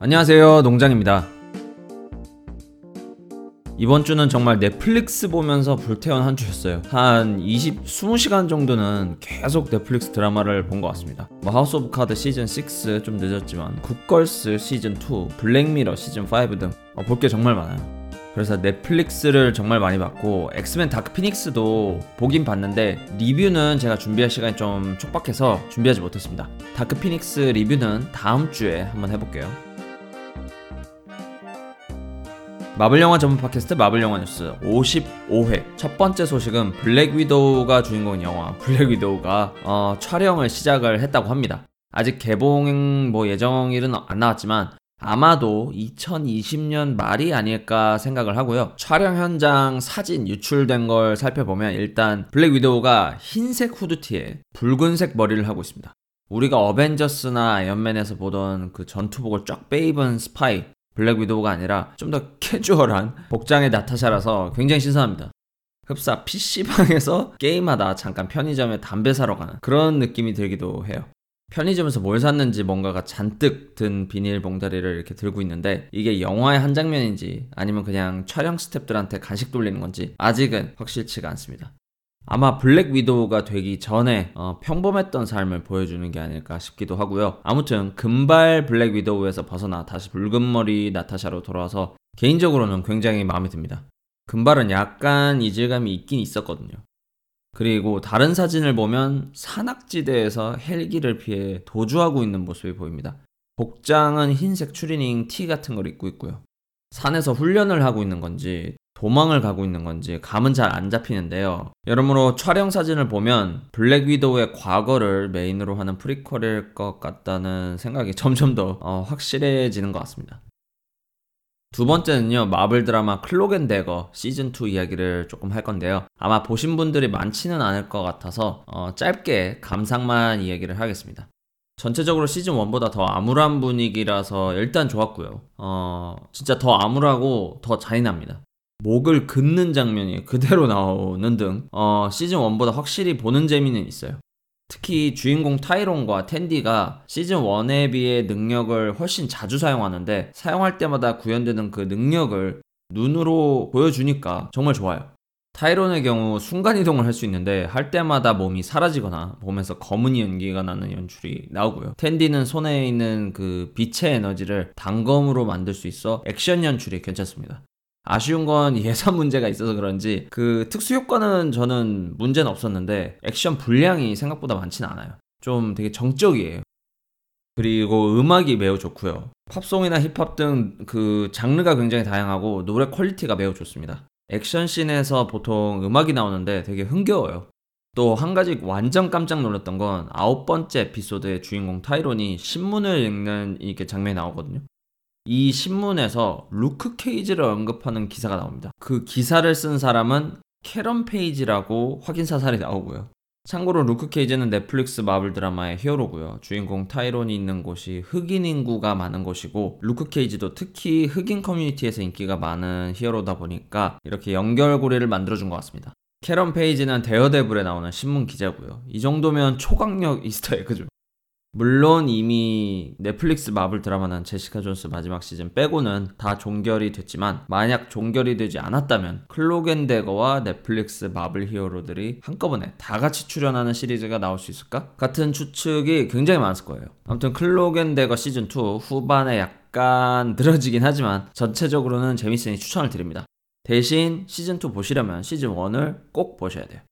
안녕하세요. 농장입니다. 이번 주는 정말 넷플릭스 보면서 불태운 한 주였어요. 한 20, 20시간 정도는 계속 넷플릭스 드라마를 본 것 같습니다. 뭐 하우스 오브 카드 시즌 6 좀 늦었지만 굿걸스 시즌 2, 블랙미러 시즌 5등 어, 볼게 정말 많아요. 그래서 넷플릭스를 정말 많이 봤고 엑스맨 다크 피닉스도 보긴 봤는데 리뷰는 제가 준비할 시간이 좀 촉박해서 준비하지 못했습니다. 다크 피닉스 리뷰는 다음 주에 한번 해볼게요. 마블 영화 전문 팟캐스트 마블 영화 뉴스 55회 첫 번째 소식은 블랙 위도우가 주인공인 영화 블랙 위도우가 어, 촬영을 시작을 했다고 합니다. 아직 개봉 뭐 예정일은 안 나왔지만 아마도 2020년 말이 아닐까 생각을 하고요. 촬영 현장 사진 유출된 걸 살펴보면 일단 블랙 위도우가 흰색 후드티에 붉은색 머리를 하고 있습니다. 우리가 어벤져스나 아이언맨에서 보던 그 전투복을 쫙 빼입은 스파이 블랙 위도우가 아니라 좀 더 캐주얼한 복장의 나타샤라서 굉장히 신선합니다. 흡사 PC방에서 게임하다 잠깐 편의점에 담배 사러 가는 그런 느낌이 들기도 해요. 편의점에서 뭘 샀는지 뭔가가 잔뜩 든 비닐 봉다리를 이렇게 들고 있는데 이게 영화의 한 장면인지 아니면 그냥 촬영 스탭들한테 간식 돌리는 건지 아직은 확실치가 않습니다. 아마 블랙 위도우가 되기 전에 어, 평범했던 삶을 보여주는 게 아닐까 싶기도 하고요. 아무튼 금발 블랙 위도우에서 벗어나 다시 붉은 머리 나타샤로 돌아와서 개인적으로는 굉장히 마음에 듭니다. 금발은 약간 이질감이 있긴 있었거든요. 그리고 다른 사진을 보면 산악지대에서 헬기를 피해 도주하고 있는 모습이 보입니다. 복장은 흰색 추리닝 티 같은 걸 입고 있고요. 산에서 훈련을 하고 있는 건지 도망을 가고 있는 건지 감은 잘 안 잡히는데요. 여러모로 촬영 사진을 보면 블랙 위도우의 과거를 메인으로 하는 프리퀄일 것 같다는 생각이 점점 더 어, 확실해지는 것 같습니다. 두 번째는요, 마블 드라마 클록 앤 대거 시즌2 이야기를 조금 할 건데요. 아마 보신 분들이 많지는 않을 것 같아서, 어, 짧게 감상만 이야기를 하겠습니다. 전체적으로 시즌 1보다 더 암울한 분위기라서 일단 좋았고요. 어, 진짜 더 암울하고 더 잔인합니다. 목을 긋는 장면이 그대로 나오는 등, 어, 시즌 1보다 확실히 보는 재미는 있어요. 특히 주인공 타이론과 탠디가 시즌 1에 비해 능력을 훨씬 자주 사용하는데 사용할 때마다 구현되는 그 능력을 눈으로 보여주니까 정말 좋아요. 타이론의 경우 순간이동을 할 수 있는데 할 때마다 몸이 사라지거나 몸에서 검은 연기가 나는 연출이 나오고요. 탠디는 손에 있는 그 빛의 에너지를 단검으로 만들 수 있어 액션 연출이 괜찮습니다. 아쉬운 건 예산 문제가 있어서 그런지 그 특수 효과는 저는 문제는 없었는데 액션 분량이 생각보다 많지는 않아요. 좀 되게 정적이에요. 그리고 음악이 매우 좋고요. 팝송이나 힙합 등 그 장르가 굉장히 다양하고 노래 퀄리티가 매우 좋습니다. 액션 씬에서 보통 음악이 나오는데 되게 흥겨워요. 또 한 가지 완전 깜짝 놀랐던 건 아홉 번째 에피소드의 주인공 타이론이 신문을 읽는 이렇게 장면이 나오거든요. 이 신문에서 루크 케이지를 언급하는 기사가 나옵니다. 그 기사를 쓴 사람은 캐런 페이지라고 확인 사살이 나오고요. 참고로 루크 케이지는 넷플릭스 마블 드라마의 히어로고요. 주인공 타이론이 있는 곳이 흑인 인구가 많은 곳이고 루크 케이지도 특히 흑인 커뮤니티에서 인기가 많은 히어로다 보니까 이렇게 연결고리를 만들어준 것 같습니다. 캐런 페이지는 데어데블에 나오는 신문 기자고요. 이 정도면 초강력 이스터 에그죠. 물론 이미 넷플릭스 마블 드라마는 제시카 존스 마지막 시즌 빼고는 다 종결이 됐지만 만약 종결이 되지 않았다면 클록 앤 대거와 넷플릭스 마블 히어로들이 한꺼번에 다 같이 출연하는 시리즈가 나올 수 있을까? 같은 추측이 굉장히 많았을 거예요. 아무튼 클록 앤 대거 시즌 2 후반에 약간 늘어지긴 하지만 전체적으로는 재밌으니 추천을 드립니다. 대신 시즌 2 보시려면 시즌 1을 꼭 보셔야 돼요.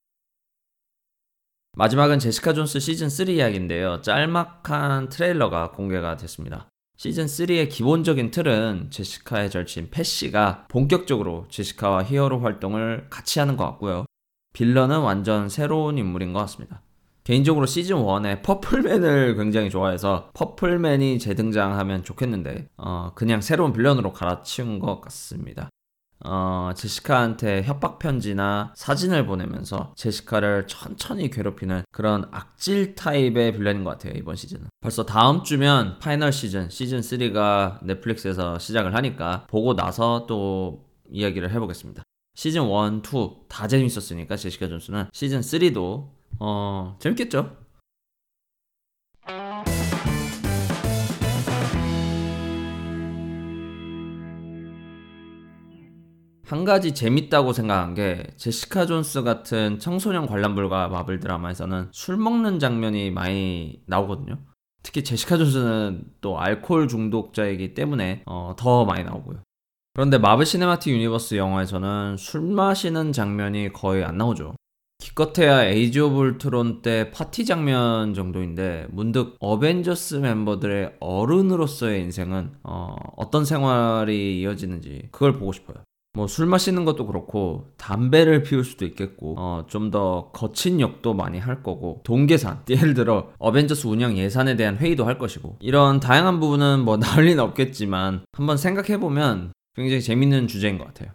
마지막은 제시카 존스 시즌 3 이야기인데요. 짤막한 트레일러가 공개가 됐습니다. 시즌 3의 기본적인 틀은 제시카의 절친 팻시가 본격적으로 제시카와 히어로 활동을 같이 하는 것 같고요. 빌런은 완전 새로운 인물인 것 같습니다. 개인적으로 시즌 1에 퍼플맨을 굉장히 좋아해서 퍼플맨이 재등장하면 좋겠는데 어, 그냥 새로운 빌런으로 갈아치운 것 같습니다. 어, 제시카한테 협박 편지나 사진을 보내면서 제시카를 천천히 괴롭히는 그런 악질 타입의 빌런인 것 같아요, 이번 시즌은. 벌써 다음 주면 파이널 시즌, 시즌 3가 넷플릭스에서 시작을 하니까 보고 나서 또 이야기를 해보겠습니다. 시즌 1, 2 다 재밌었으니까 제시카 존스는 시즌 3도 어, 재밌겠죠? 한 가지 재밌다고 생각한 게 제시카 존스 같은 청소년 관람불가 마블 드라마에서는 술 먹는 장면이 많이 나오거든요. 특히 제시카 존스는 또 알코올 중독자이기 때문에 어, 더 많이 나오고요. 그런데 마블 시네마틱 유니버스 영화에서는 술 마시는 장면이 거의 안 나오죠. 기껏해야 에이지 오브 울트론 때 파티 장면 정도인데 문득 어벤져스 멤버들의 어른으로서의 인생은 어, 어떤 생활이 이어지는지 그걸 보고 싶어요. 뭐 술 마시는 것도 그렇고 담배를 피울 수도 있겠고 어, 좀 더 거친 역도 많이 할 거고 동계산 예를 들어 어벤져스 운영 예산에 대한 회의도 할 것이고 이런 다양한 부분은 뭐 나올 리는 없겠지만 한번 생각해 보면 굉장히 재밌는 주제인 것 같아요.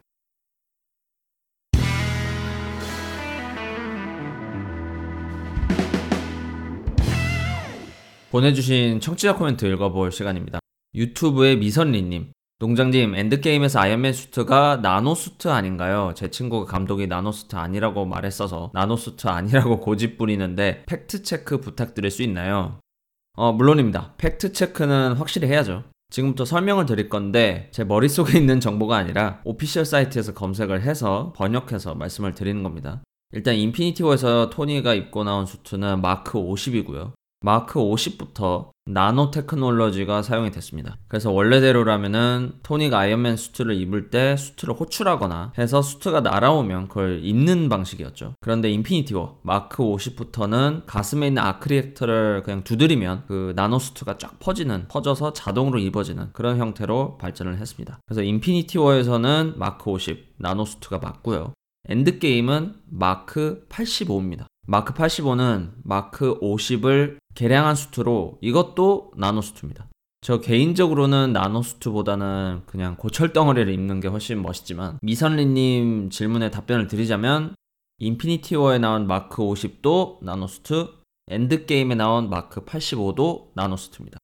보내주신 청취자 코멘트 읽어볼 시간입니다. 유튜브의 미선리님. 농장님, 엔드게임에서 아이언맨 수트가 나노수트 아닌가요? 제 친구가 감독이 나노수트 아니라고 말했어서 나노수트 아니라고 고집 부리는데 팩트체크 부탁드릴 수 있나요? 어, 물론입니다. 팩트체크는 확실히 해야죠. 지금부터 설명을 드릴 건데 제 머릿속에 있는 정보가 아니라 official 사이트에서 검색을 해서 번역해서 말씀을 드리는 겁니다. 일단 인피니티 워에서 토니가 입고 나온 수트는 마크 50이고요. 마크 50부터 나노 테크놀로지가 사용이 됐습니다. 그래서 원래대로라면은 토니가 아이언맨 수트를 입을 때 수트를 호출하거나 해서 수트가 날아오면 그걸 입는 방식이었죠. 그런데 인피니티 워 마크 50부터는 가슴에 있는 아크리액터를 그냥 두드리면 그 나노 수트가 쫙 퍼지는 퍼져서 자동으로 입어지는 그런 형태로 발전을 했습니다. 그래서 인피니티 워에서는 마크 50 나노 수트가 맞고요. 엔드게임은 마크 85입니다. 마크 85는 마크 50을 개량한 수트로 이것도 나노 수트입니다. 저 개인적으로는 나노 수트보다는 그냥 고철 덩어리를 입는 게 훨씬 멋있지만 미선리님 질문에 답변을 드리자면 인피니티 워에 나온 마크 50도 나노 수트, 엔드게임에 나온 마크 85도 나노 수트입니다.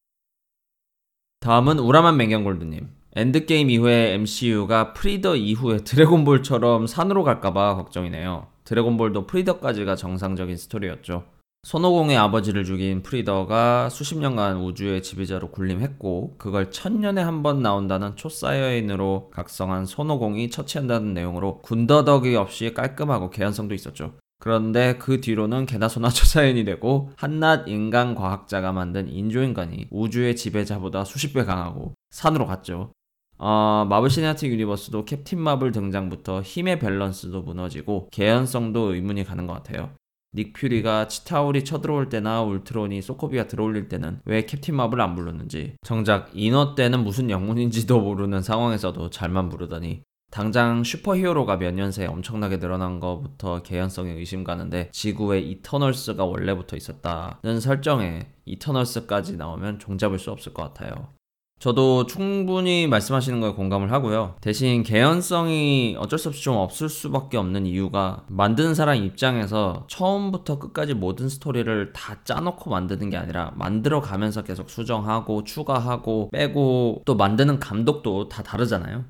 다음은 우라만 맹경골드님. 엔드게임 이후에 MCU가 프리더 이후에 드래곤볼처럼 산으로 갈까봐 걱정이네요. 드래곤볼도 프리더까지가 정상적인 스토리였죠. 손오공의 아버지를 죽인 프리더가 수십 년간 우주의 지배자로 군림했고 그걸 천년에 한 번 나온다는 초사이어인으로 각성한 손오공이 처치한다는 내용으로 군더더기 없이 깔끔하고 개연성도 있었죠. 그런데 그 뒤로는 개나 소나 초사이언이 되고 한낱 인간 과학자가 만든 인조인간이 우주의 지배자보다 수십 배 강하고 산으로 갔죠. 어, 마블 시네마틱 유니버스도 캡틴 마블 등장부터 힘의 밸런스도 무너지고 개연성도 의문이 가는 것 같아요. 닉 퓨리가 치타울이 쳐들어올 때나 울트론이 소코비가 들어올릴 때는 왜 캡틴 마블 안 불렀는지 정작 인어 때는 무슨 영문인지도 모르는 상황에서도 잘만 부르더니 당장 슈퍼히어로가 몇 년 새에 엄청나게 늘어난 것부터 개연성에 의심 가는데 지구에 이터널스가 원래부터 있었다는 설정에 이터널스까지 나오면 종잡을 수 없을 것 같아요. 저도 충분히 말씀하시는 거에 공감을 하고요. 대신 개연성이 어쩔 수 없이 좀 없을 수밖에 없는 이유가 만드는 사람 입장에서 처음부터 끝까지 모든 스토리를 다 짜놓고 만드는 게 아니라 만들어 가면서 계속 수정하고 추가하고 빼고 또 만드는 감독도 다 다르잖아요.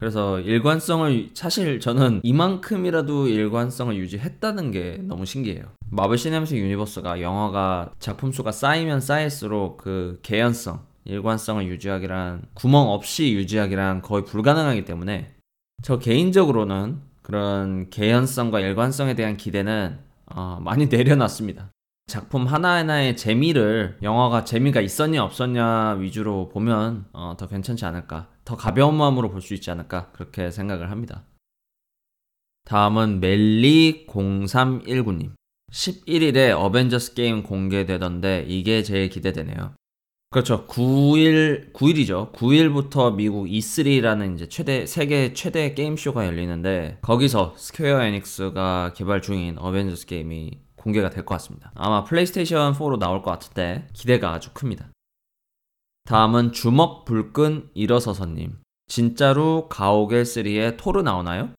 그래서 일관성을 사실 저는 이만큼이라도 일관성을 유지했다는 게 너무 신기해요. 마블 시네마틱 유니버스가 영화가 작품 수가 쌓이면 쌓일수록 그 개연성 일관성을 유지하기란 구멍 없이 유지하기란 거의 불가능하기 때문에 저 개인적으로는 그런 개연성과 일관성에 대한 기대는 어, 많이 내려놨습니다. 작품 하나하나의 재미를 영화가 재미가 있었냐 없었냐 위주로 보면 어, 더 괜찮지 않을까 더 가벼운 마음으로 볼 수 있지 않을까 그렇게 생각을 합니다. 다음은 멜리0319님 11일에 어벤져스 게임 공개되던데 이게 제일 기대되네요. 그렇죠. 9일 9일이죠. 9일부터 미국 E3라는 이제 최대 세계 최대 게임 쇼가 열리는데 거기서 스퀘어 에닉스가 개발 중인 어벤져스 게임이 공개가 될 것 같습니다. 아마 플레이스테이션 4로 나올 것 같은데 기대가 아주 큽니다. 다음은 주먹 불끈 일어서서님. 진짜로 가오갤 3에 토르 나오나요?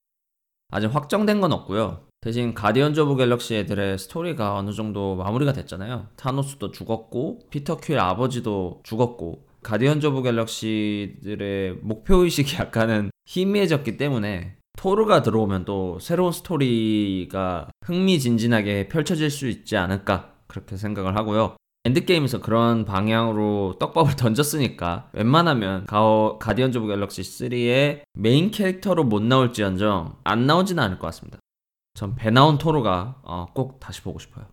아직 확정된 건 없고요. 대신 가디언즈 오브 갤럭시 애들의 스토리가 어느 정도 마무리가 됐잖아요. 타노스도 죽었고 피터 퀼의 아버지도 죽었고 가디언즈 오브 갤럭시들의 목표 의식이 약간은 희미해졌기 때문에 토르가 들어오면 또 새로운 스토리가 흥미진진하게 펼쳐질 수 있지 않을까 그렇게 생각을 하고요. 엔드게임에서 그런 방향으로 떡밥을 던졌으니까 웬만하면 가, 가디언즈 오브 갤럭시 3의 메인 캐릭터로 못 나올지언정 안 나오지는 않을 것 같습니다. 전 배 나온 토르가 어, 꼭 다시 보고 싶어요.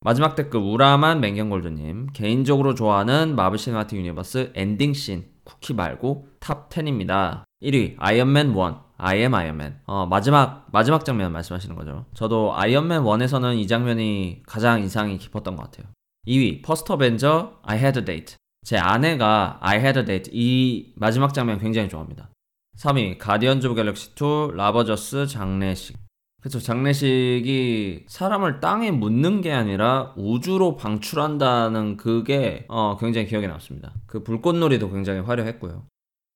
마지막 댓글 우라만 맹경골드님 개인적으로 좋아하는 마블 시네마틱 유니버스 엔딩 씬 쿠키 말고 탑 10입니다. 1위 아이언맨 1 I am Iron Man 어, 마지막 마지막 장면 말씀하시는 거죠. 저도 아이언맨 1에서는 이 장면이 가장 인상이 깊었던 것 같아요. 2위 퍼스트 어벤져 I had a date 제 아내가 I had a date 이 마지막 장면 굉장히 좋아합니다. 3위 가디언즈 오브 갤럭시 2 Ravagers 장례식 그렇죠. 장례식이 사람을 땅에 묻는 게 아니라 우주로 방출한다는 그게 어, 굉장히 기억에 남습니다. 그 불꽃놀이도 굉장히 화려했고요.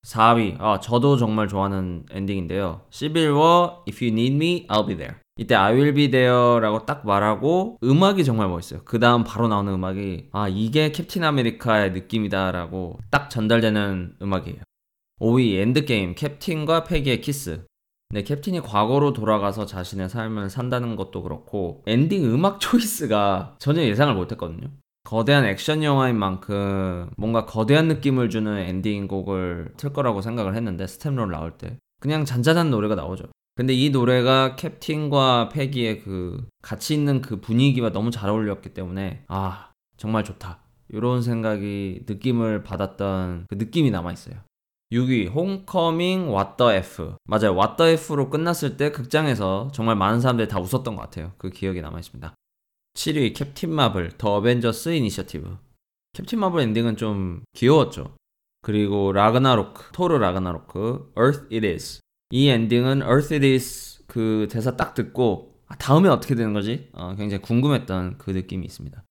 4위. 아, 저도 정말 좋아하는 엔딩인데요. 시빌워 If you need me, I'll be there. 이때 I will be there라고 딱 말하고 음악이 정말 멋있어요. 그 다음 바로 나오는 음악이 아 이게 캡틴 아메리카의 느낌이다 라고 딱 전달되는 음악이에요. 5위 엔드게임 캡틴과 페기의 키스. 네, 캡틴이 과거로 돌아가서 자신의 삶을 산다는 것도 그렇고 엔딩 음악 choice가 전혀 예상을 못했거든요. 거대한 액션 영화인 만큼 뭔가 거대한 느낌을 주는 엔딩 곡을 틀 거라고 생각을 했는데 staff roll 나올 때 그냥 잔잔한 노래가 나오죠. 근데 이 노래가 캡틴과 페기의 그 같이 있는 그 분위기와 너무 잘 어울렸기 때문에 아 정말 좋다 이런 생각이 느낌을 받았던 그 느낌이 남아 있어요. 6위 홈커밍 What the F. 맞아요. What the F로 끝났을 때 극장에서 정말 많은 사람들이 다 웃었던 것 같아요. 그 기억이 남아있습니다. 7위 캡틴 마블 The Avengers Initiative 캡틴 마블 엔딩은 좀 귀여웠죠. 그리고 라그나로크 토르 라그나로크 Earth It Is. 이 엔딩은 Earth It Is 그 대사 딱 듣고 아, 다음에 어떻게 되는 거지? 어, 굉장히 궁금했던 그 느낌이 있습니다.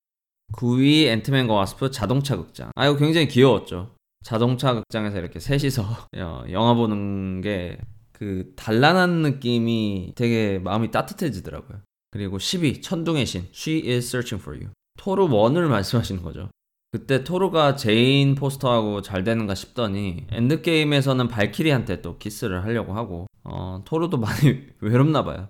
9위 앤트맨과 와스프 자동차 극장. 아 이거 굉장히 귀여웠죠 자동차 극장에서 이렇게 셋이서 영화 보는 게 그 단란한 느낌이 되게 마음이 따뜻해지더라고요. 그리고 10위 천둥의 신 She is searching for you. 토르 1을 말씀하시는 거죠. 그때 토르가 제인 포스터하고 잘 되는가 싶더니 엔드게임에서는 발키리한테 또 키스를 하려고 하고 어, 토르도 많이 외롭나 봐요.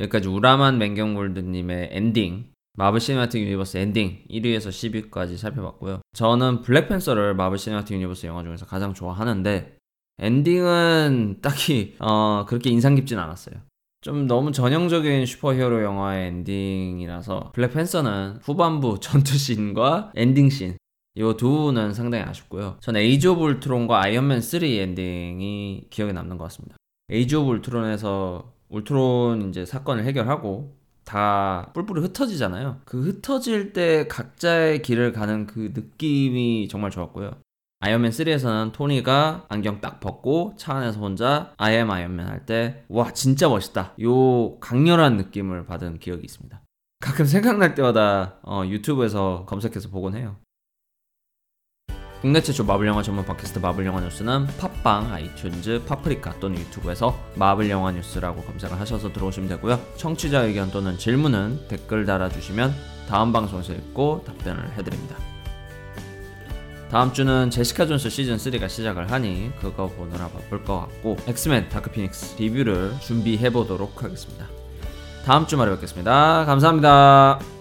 여기까지 우라만 맹경골드님의 엔딩 마블 시네마틱 유니버스 엔딩 1위에서 10위까지 살펴봤고요. 저는 블랙팬서를 마블 시네마틱 유니버스 영화 중에서 가장 좋아하는데 엔딩은 딱히 어, 그렇게 인상 깊진 않았어요. 좀 너무 전형적인 슈퍼히어로 영화의 엔딩이라서 블랙팬서는 후반부 전투씬과 엔딩씬 이 두는 상당히 아쉽고요. 전 에이지 오브 울트론과 아이언맨 3 엔딩이 기억에 남는 것 같습니다. 에이지 오브 울트론에서 울트론 이제 사건을 해결하고 다 뿔뿔이 흩어지잖아요. 그 흩어질 때 각자의 길을 가는 그 느낌이 정말 좋았고요. 아이언맨 3에서는 토니가 안경 딱 벗고 차 안에서 혼자 I am Iron Man 할 때 와 진짜 멋있다. 요 강렬한 느낌을 받은 기억이 있습니다. 가끔 생각날 때마다 어, 유튜브에서 검색해서 보곤 해요. 국내 최초 마블 영화 전문 팟캐스트 마블 영화 뉴스는 팟빵, 아이튠즈, 파프리카 또는 유튜브에서 마블 영화 뉴스라고 검색을 하셔서 들어오시면 되고요. 청취자 의견 또는 질문은 댓글 달아주시면 다음 방송에서 읽고 답변을 해드립니다. 다음 주는 제시카 존스 시즌 3가 시작을 하니 그거 보느라 바쁠 것 같고 엑스맨 다크 피닉스 리뷰를 준비해 보도록 하겠습니다. 다음 주말에 뵙겠습니다. 감사합니다.